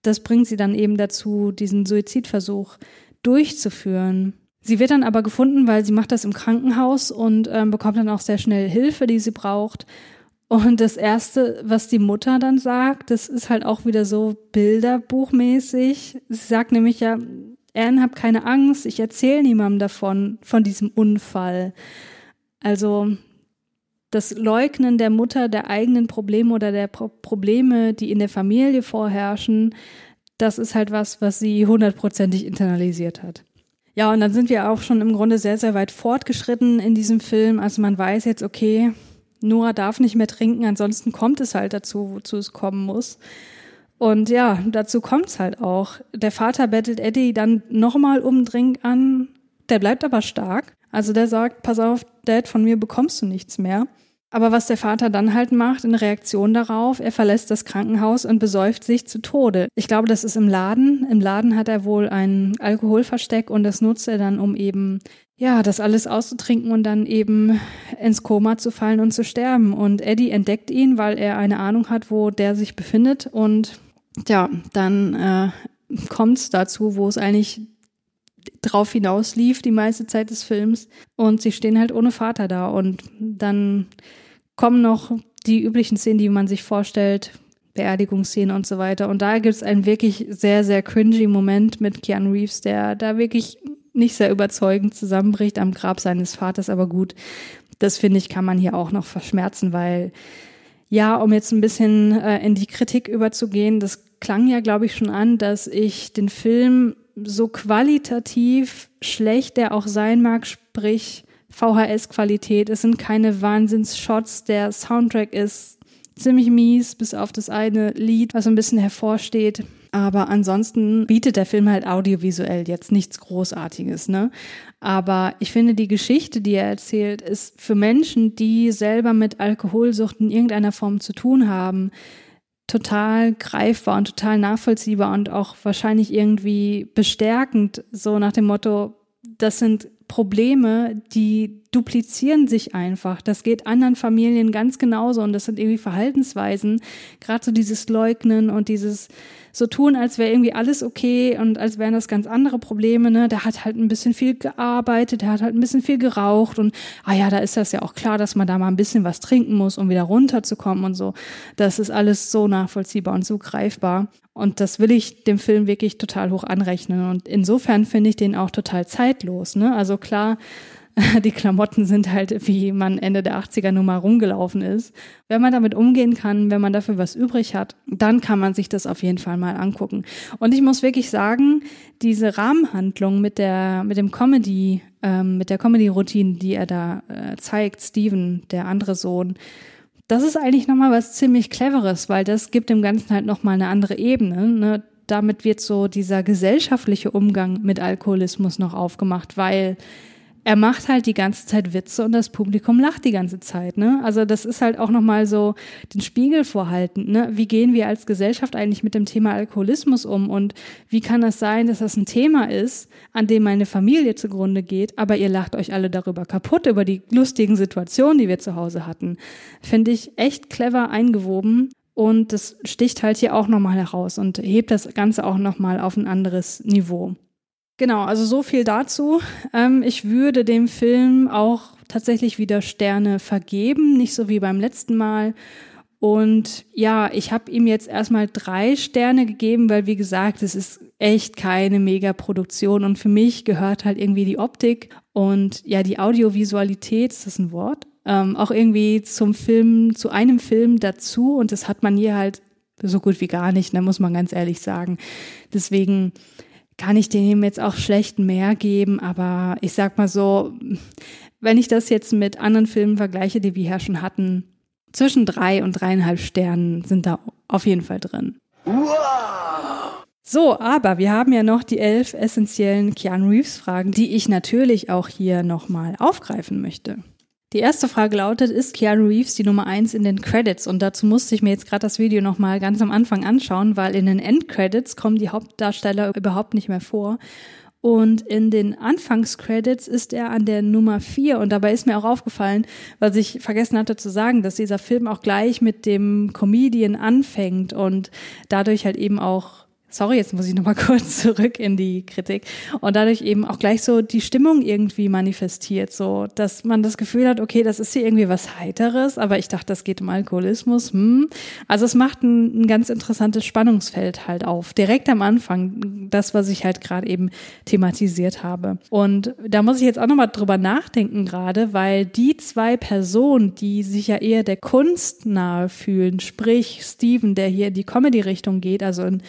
das bringt sie dann eben dazu, diesen Suizidversuch durchzuführen. Sie wird dann aber gefunden, weil sie macht das im Krankenhaus und ähm, bekommt dann auch sehr schnell Hilfe, die sie braucht. Und das Erste, was die Mutter dann sagt, das ist halt auch wieder so bilderbuchmäßig. Sie sagt nämlich ja, Anne, hab keine Angst, ich erzähle niemandem davon, von diesem Unfall. Also das Leugnen der Mutter der eigenen Probleme oder der Pro Probleme, die in der Familie vorherrschen, das ist halt was, was sie hundertprozentig internalisiert hat. Ja, und dann sind wir auch schon im Grunde sehr, sehr weit fortgeschritten in diesem Film. Also man weiß jetzt, okay, Noah darf nicht mehr trinken, ansonsten kommt es halt dazu, wozu es kommen muss. Und ja, dazu kommt es halt auch. Der Vater bettelt Eddie dann nochmal um Drink an. Der bleibt aber stark. Also der sagt, pass auf, Dad, von mir bekommst du nichts mehr. Aber was der Vater dann halt macht in Reaktion darauf, er verlässt das Krankenhaus und besäuft sich zu Tode. Ich glaube, das ist im Laden. Im Laden hat er wohl ein Alkoholversteck und das nutzt er dann, um eben ja, das alles auszutrinken und dann eben ins Koma zu fallen und zu sterben. Und Eddie entdeckt ihn, weil er eine Ahnung hat, wo der sich befindet. Und ja, dann äh, kommt es dazu, wo es eigentlich drauf hinaus lief, die meiste Zeit des Films. Und sie stehen halt ohne Vater da. Und dann kommen noch die üblichen Szenen, die man sich vorstellt, Beerdigungsszene und so weiter. Und da gibt es einen wirklich sehr, sehr cringy Moment mit Keanu Reeves, der da wirklich nicht sehr überzeugend zusammenbricht am Grab seines Vaters, aber gut, das finde ich, kann man hier auch noch verschmerzen, weil ja, um jetzt ein bisschen äh, in die Kritik überzugehen, das klang ja, glaube ich, schon an, dass ich den Film so qualitativ schlecht der auch sein mag, sprich VHS-Qualität. Es sind keine Wahnsinns-Shots. Der Soundtrack ist ziemlich mies, bis auf das eine Lied, was so ein bisschen hervorsteht. Aber ansonsten bietet der Film halt audiovisuell jetzt nichts Großartiges, ne? Aber ich finde, die Geschichte, die er erzählt, ist für Menschen, die selber mit Alkoholsucht in irgendeiner Form zu tun haben, total greifbar und total nachvollziehbar und auch wahrscheinlich irgendwie bestärkend, so nach dem Motto, das sind Probleme, die duplizieren sich einfach. Das geht anderen Familien ganz genauso und das sind irgendwie Verhaltensweisen. Gerade so dieses Leugnen und dieses so tun, als wäre irgendwie alles okay und als wären das ganz andere Probleme. Ne? Der hat halt ein bisschen viel gearbeitet, der hat halt ein bisschen viel geraucht und ah ja, da ist das ja auch klar, dass man da mal ein bisschen was trinken muss, um wieder runterzukommen und so. Das ist alles so nachvollziehbar und so greifbar. Und das will ich dem Film wirklich total hoch anrechnen. Und insofern finde ich den auch total zeitlos. Ne? Also klar, <laughs> die Klamotten sind halt, wie man Ende der 80er Nummer rumgelaufen ist. Wenn man damit umgehen kann, wenn man dafür was übrig hat, dann kann man sich das auf jeden Fall mal angucken. Und ich muss wirklich sagen, diese Rahmenhandlung mit der, mit dem Comedy, ähm, mit der Comedy-Routine, die er da äh, zeigt, Steven, der andere Sohn, das ist eigentlich nochmal was ziemlich Cleveres, weil das gibt dem Ganzen halt nochmal eine andere Ebene. Ne? Damit wird so dieser gesellschaftliche Umgang mit Alkoholismus noch aufgemacht, weil er macht halt die ganze Zeit Witze und das Publikum lacht die ganze Zeit, ne? Also das ist halt auch nochmal so den Spiegel vorhalten, ne? Wie gehen wir als Gesellschaft eigentlich mit dem Thema Alkoholismus um und wie kann das sein, dass das ein Thema ist, an dem meine Familie zugrunde geht, aber ihr lacht euch alle darüber kaputt, über die lustigen Situationen, die wir zu Hause hatten. Finde ich echt clever eingewoben und das sticht halt hier auch nochmal heraus und hebt das Ganze auch nochmal auf ein anderes Niveau. Genau, also so viel dazu. Ähm, ich würde dem Film auch tatsächlich wieder Sterne vergeben, nicht so wie beim letzten Mal. Und ja, ich habe ihm jetzt erstmal drei Sterne gegeben, weil wie gesagt, es ist echt keine Megaproduktion und für mich gehört halt irgendwie die Optik und ja die Audiovisualität, ist das ein Wort? Ähm, auch irgendwie zum Film, zu einem Film dazu und das hat man hier halt so gut wie gar nicht, da ne, muss man ganz ehrlich sagen. Deswegen kann ich dem jetzt auch schlecht mehr geben, aber ich sag mal so, wenn ich das jetzt mit anderen Filmen vergleiche, die wir hier schon hatten, zwischen drei und dreieinhalb Sternen sind da auf jeden Fall drin. Wow. So, aber wir haben ja noch die elf essentiellen Keanu Reeves Fragen, die ich natürlich auch hier nochmal aufgreifen möchte. Die erste Frage lautet, ist Keanu Reeves die Nummer eins in den Credits? Und dazu musste ich mir jetzt gerade das Video nochmal ganz am Anfang anschauen, weil in den Endcredits kommen die Hauptdarsteller überhaupt nicht mehr vor. Und in den Anfangscredits ist er an der Nummer vier. Und dabei ist mir auch aufgefallen, was ich vergessen hatte zu sagen, dass dieser Film auch gleich mit dem Comedian anfängt und dadurch halt eben auch sorry, jetzt muss ich nochmal <laughs> kurz zurück in die Kritik und dadurch eben auch gleich so die Stimmung irgendwie manifestiert, so, dass man das Gefühl hat, okay, das ist hier irgendwie was Heiteres, aber ich dachte, das geht um Alkoholismus, hm. Also es macht ein, ein ganz interessantes Spannungsfeld halt auf, direkt am Anfang, das, was ich halt gerade eben thematisiert habe. Und da muss ich jetzt auch nochmal drüber nachdenken gerade, weil die zwei Personen, die sich ja eher der Kunst nahe fühlen, sprich Steven, der hier in die Comedy-Richtung geht, also in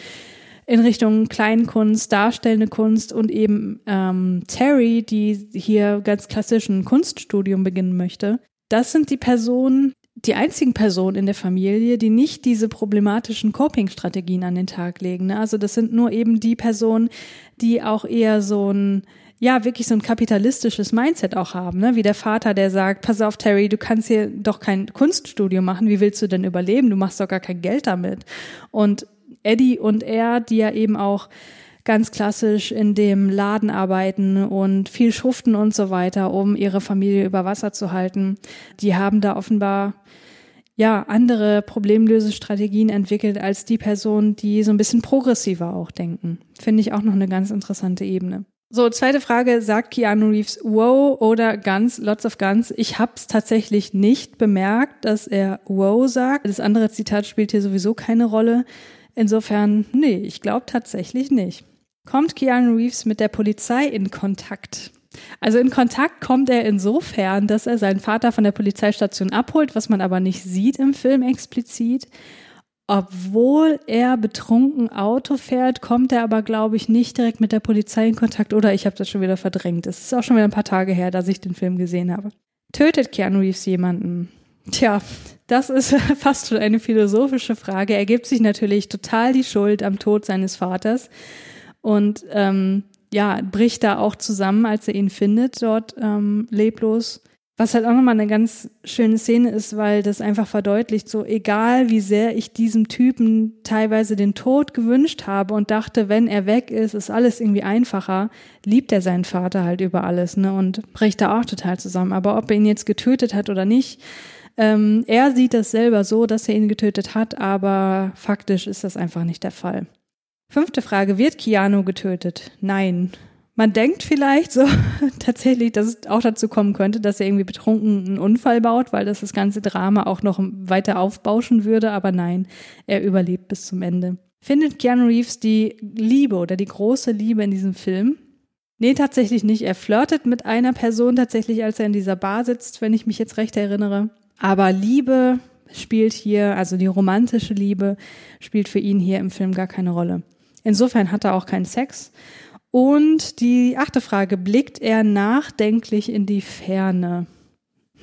in Richtung Kleinkunst, darstellende Kunst und eben ähm, Terry, die hier ganz klassisch ein Kunststudium beginnen möchte. Das sind die Personen, die einzigen Personen in der Familie, die nicht diese problematischen Coping-Strategien an den Tag legen. Ne? Also das sind nur eben die Personen, die auch eher so ein ja, wirklich so ein kapitalistisches Mindset auch haben, ne? Wie der Vater, der sagt, pass auf, Terry, du kannst hier doch kein Kunststudio machen, wie willst du denn überleben? Du machst doch gar kein Geld damit. Und Eddie und er, die ja eben auch ganz klassisch in dem Laden arbeiten und viel schuften und so weiter, um ihre Familie über Wasser zu halten. Die haben da offenbar ja andere Problemlösestrategien entwickelt als die Personen, die so ein bisschen progressiver auch denken. Finde ich auch noch eine ganz interessante Ebene. So, zweite Frage, sagt Keanu Reeves wow oder Guns, lots of Guns? Ich habe es tatsächlich nicht bemerkt, dass er wow sagt. Das andere Zitat spielt hier sowieso keine Rolle. Insofern, nee, ich glaube tatsächlich nicht. Kommt Keanu Reeves mit der Polizei in Kontakt? Also in Kontakt kommt er insofern, dass er seinen Vater von der Polizeistation abholt, was man aber nicht sieht im Film explizit. Obwohl er betrunken Auto fährt, kommt er aber, glaube ich, nicht direkt mit der Polizei in Kontakt. Oder ich habe das schon wieder verdrängt. Es ist auch schon wieder ein paar Tage her, dass ich den Film gesehen habe. Tötet Keanu Reeves jemanden? Tja, das ist <laughs> fast schon eine philosophische Frage. Er gibt sich natürlich total die Schuld am Tod seines Vaters und ähm, ja, bricht da auch zusammen, als er ihn findet, dort ähm, leblos. Was halt auch nochmal eine ganz schöne Szene ist, weil das einfach verdeutlicht, so egal wie sehr ich diesem Typen teilweise den Tod gewünscht habe und dachte, wenn er weg ist, ist alles irgendwie einfacher, liebt er seinen Vater halt über alles, ne, und bricht da auch total zusammen. Aber ob er ihn jetzt getötet hat oder nicht, ähm, er sieht das selber so, dass er ihn getötet hat, aber faktisch ist das einfach nicht der Fall. Fünfte Frage, wird Keanu getötet? Nein. Man denkt vielleicht so <laughs> tatsächlich, dass es auch dazu kommen könnte, dass er irgendwie betrunken einen Unfall baut, weil das das ganze Drama auch noch weiter aufbauschen würde, aber nein, er überlebt bis zum Ende. Findet Keanu Reeves die Liebe oder die große Liebe in diesem Film? Nee, tatsächlich nicht. Er flirtet mit einer Person tatsächlich, als er in dieser Bar sitzt, wenn ich mich jetzt recht erinnere. Aber Liebe spielt hier, also die romantische Liebe, spielt für ihn hier im Film gar keine Rolle. Insofern hat er auch keinen Sex und die achte Frage, blickt er nachdenklich in die Ferne?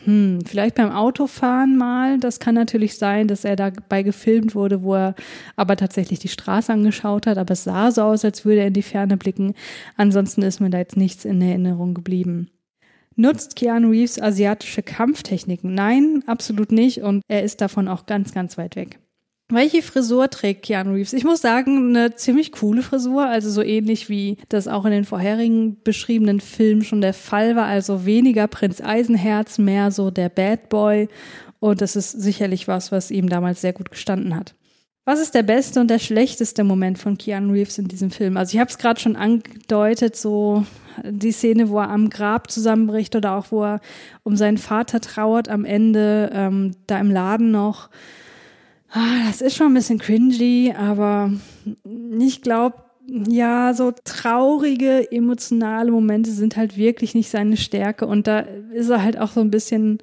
Hm, vielleicht beim Autofahren mal. Das kann natürlich sein, dass er dabei gefilmt wurde, wo er aber tatsächlich die Straße angeschaut hat. Aber es sah so aus, als würde er in die Ferne blicken. Ansonsten ist mir da jetzt nichts in Erinnerung geblieben. Nutzt Keanu Reeves asiatische Kampftechniken? Nein, absolut nicht. Und er ist davon auch ganz, ganz weit weg. Welche Frisur trägt Keanu Reeves? Ich muss sagen, eine ziemlich coole Frisur, also so ähnlich wie das auch in den vorherigen beschriebenen Filmen schon der Fall war, also weniger Prinz Eisenherz, mehr so der Bad Boy und das ist sicherlich was, was ihm damals sehr gut gestanden hat. Was ist der beste und der schlechteste Moment von Keanu Reeves in diesem Film? Also ich habe es gerade schon angedeutet, so die Szene, wo er am Grab zusammenbricht oder auch wo er um seinen Vater trauert am Ende, ähm, da im Laden noch. Ah, das ist schon ein bisschen cringy, aber ich glaube, ja, so traurige, emotionale Momente sind halt wirklich nicht seine Stärke und da ist er halt auch so ein bisschen,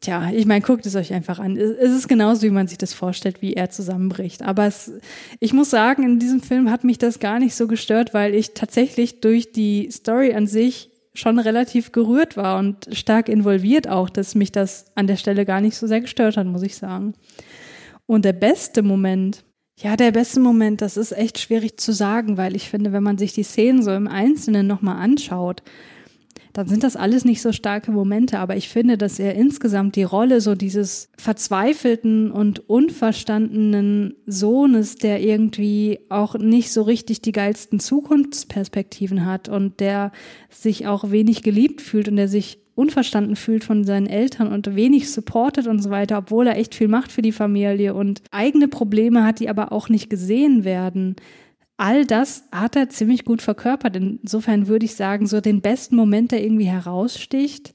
tja, ich meine, guckt es euch einfach an. Es ist genauso, wie man sich das vorstellt, wie er zusammenbricht. Aber es, ich muss sagen, in diesem Film hat mich das gar nicht so gestört, weil ich tatsächlich durch die Story an sich schon relativ gerührt war und stark involviert auch, dass mich das an der Stelle gar nicht so sehr gestört hat, muss ich sagen. Und der beste Moment, ja, der beste Moment, das ist echt schwierig zu sagen, weil ich finde, wenn man sich die Szenen so im Einzelnen nochmal anschaut, dann sind das alles nicht so starke Momente, aber ich finde, dass er insgesamt die Rolle so dieses verzweifelten und unverstandenen Sohnes, der irgendwie auch nicht so richtig die geilsten Zukunftsperspektiven hat und der sich auch wenig geliebt fühlt und der sich unverstanden fühlt von seinen Eltern und wenig supportet und so weiter, obwohl er echt viel macht für die Familie und eigene Probleme hat, die aber auch nicht gesehen werden all das hat er ziemlich gut verkörpert. Insofern würde ich sagen, so den besten Moment, der irgendwie heraussticht,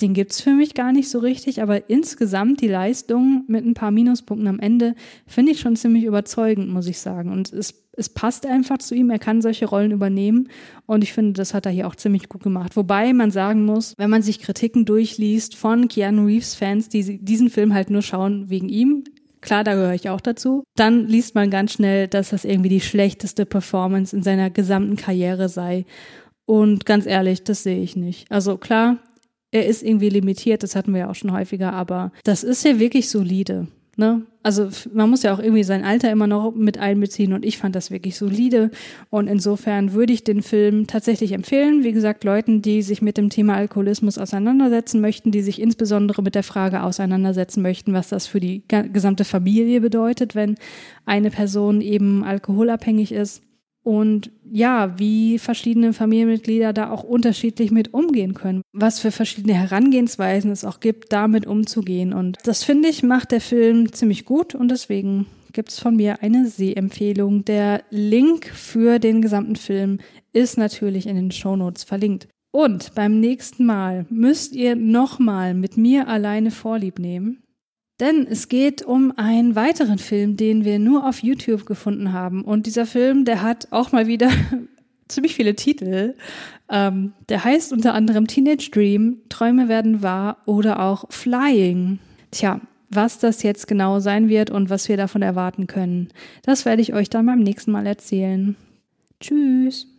den gibt's für mich gar nicht so richtig, aber insgesamt die Leistung mit ein paar Minuspunkten am Ende finde ich schon ziemlich überzeugend, muss ich sagen. Und es, es passt einfach zu ihm, er kann solche Rollen übernehmen und ich finde, das hat er hier auch ziemlich gut gemacht. Wobei man sagen muss, wenn man sich Kritiken durchliest von Keanu Reeves Fans, die diesen Film halt nur schauen wegen ihm, Klar, da gehöre ich auch dazu. Dann liest man ganz schnell, dass das irgendwie die schlechteste Performance in seiner gesamten Karriere sei. Und ganz ehrlich, das sehe ich nicht. Also klar, er ist irgendwie limitiert, das hatten wir ja auch schon häufiger, aber das ist ja wirklich solide. Ne? Also man muss ja auch irgendwie sein Alter immer noch mit einbeziehen und ich fand das wirklich solide und insofern würde ich den Film tatsächlich empfehlen. Wie gesagt, Leuten, die sich mit dem Thema Alkoholismus auseinandersetzen möchten, die sich insbesondere mit der Frage auseinandersetzen möchten, was das für die gesamte Familie bedeutet, wenn eine Person eben alkoholabhängig ist und ja, wie verschiedene Familienmitglieder da auch unterschiedlich mit umgehen können, was für verschiedene Herangehensweisen es auch gibt, damit umzugehen. Und das finde ich macht der Film ziemlich gut und deswegen gibt es von mir eine Sehempfehlung. Der Link für den gesamten Film ist natürlich in den Shownotes verlinkt. Und beim nächsten Mal müsst ihr nochmal mit mir alleine Vorlieb nehmen. Denn es geht um einen weiteren Film, den wir nur auf YouTube gefunden haben. Und dieser Film, der hat auch mal wieder <laughs> ziemlich viele Titel. Ähm, der heißt unter anderem Teenage Dream, Träume werden wahr oder auch Flying. Tja, was das jetzt genau sein wird und was wir davon erwarten können, das werde ich euch dann beim nächsten Mal erzählen. Tschüss.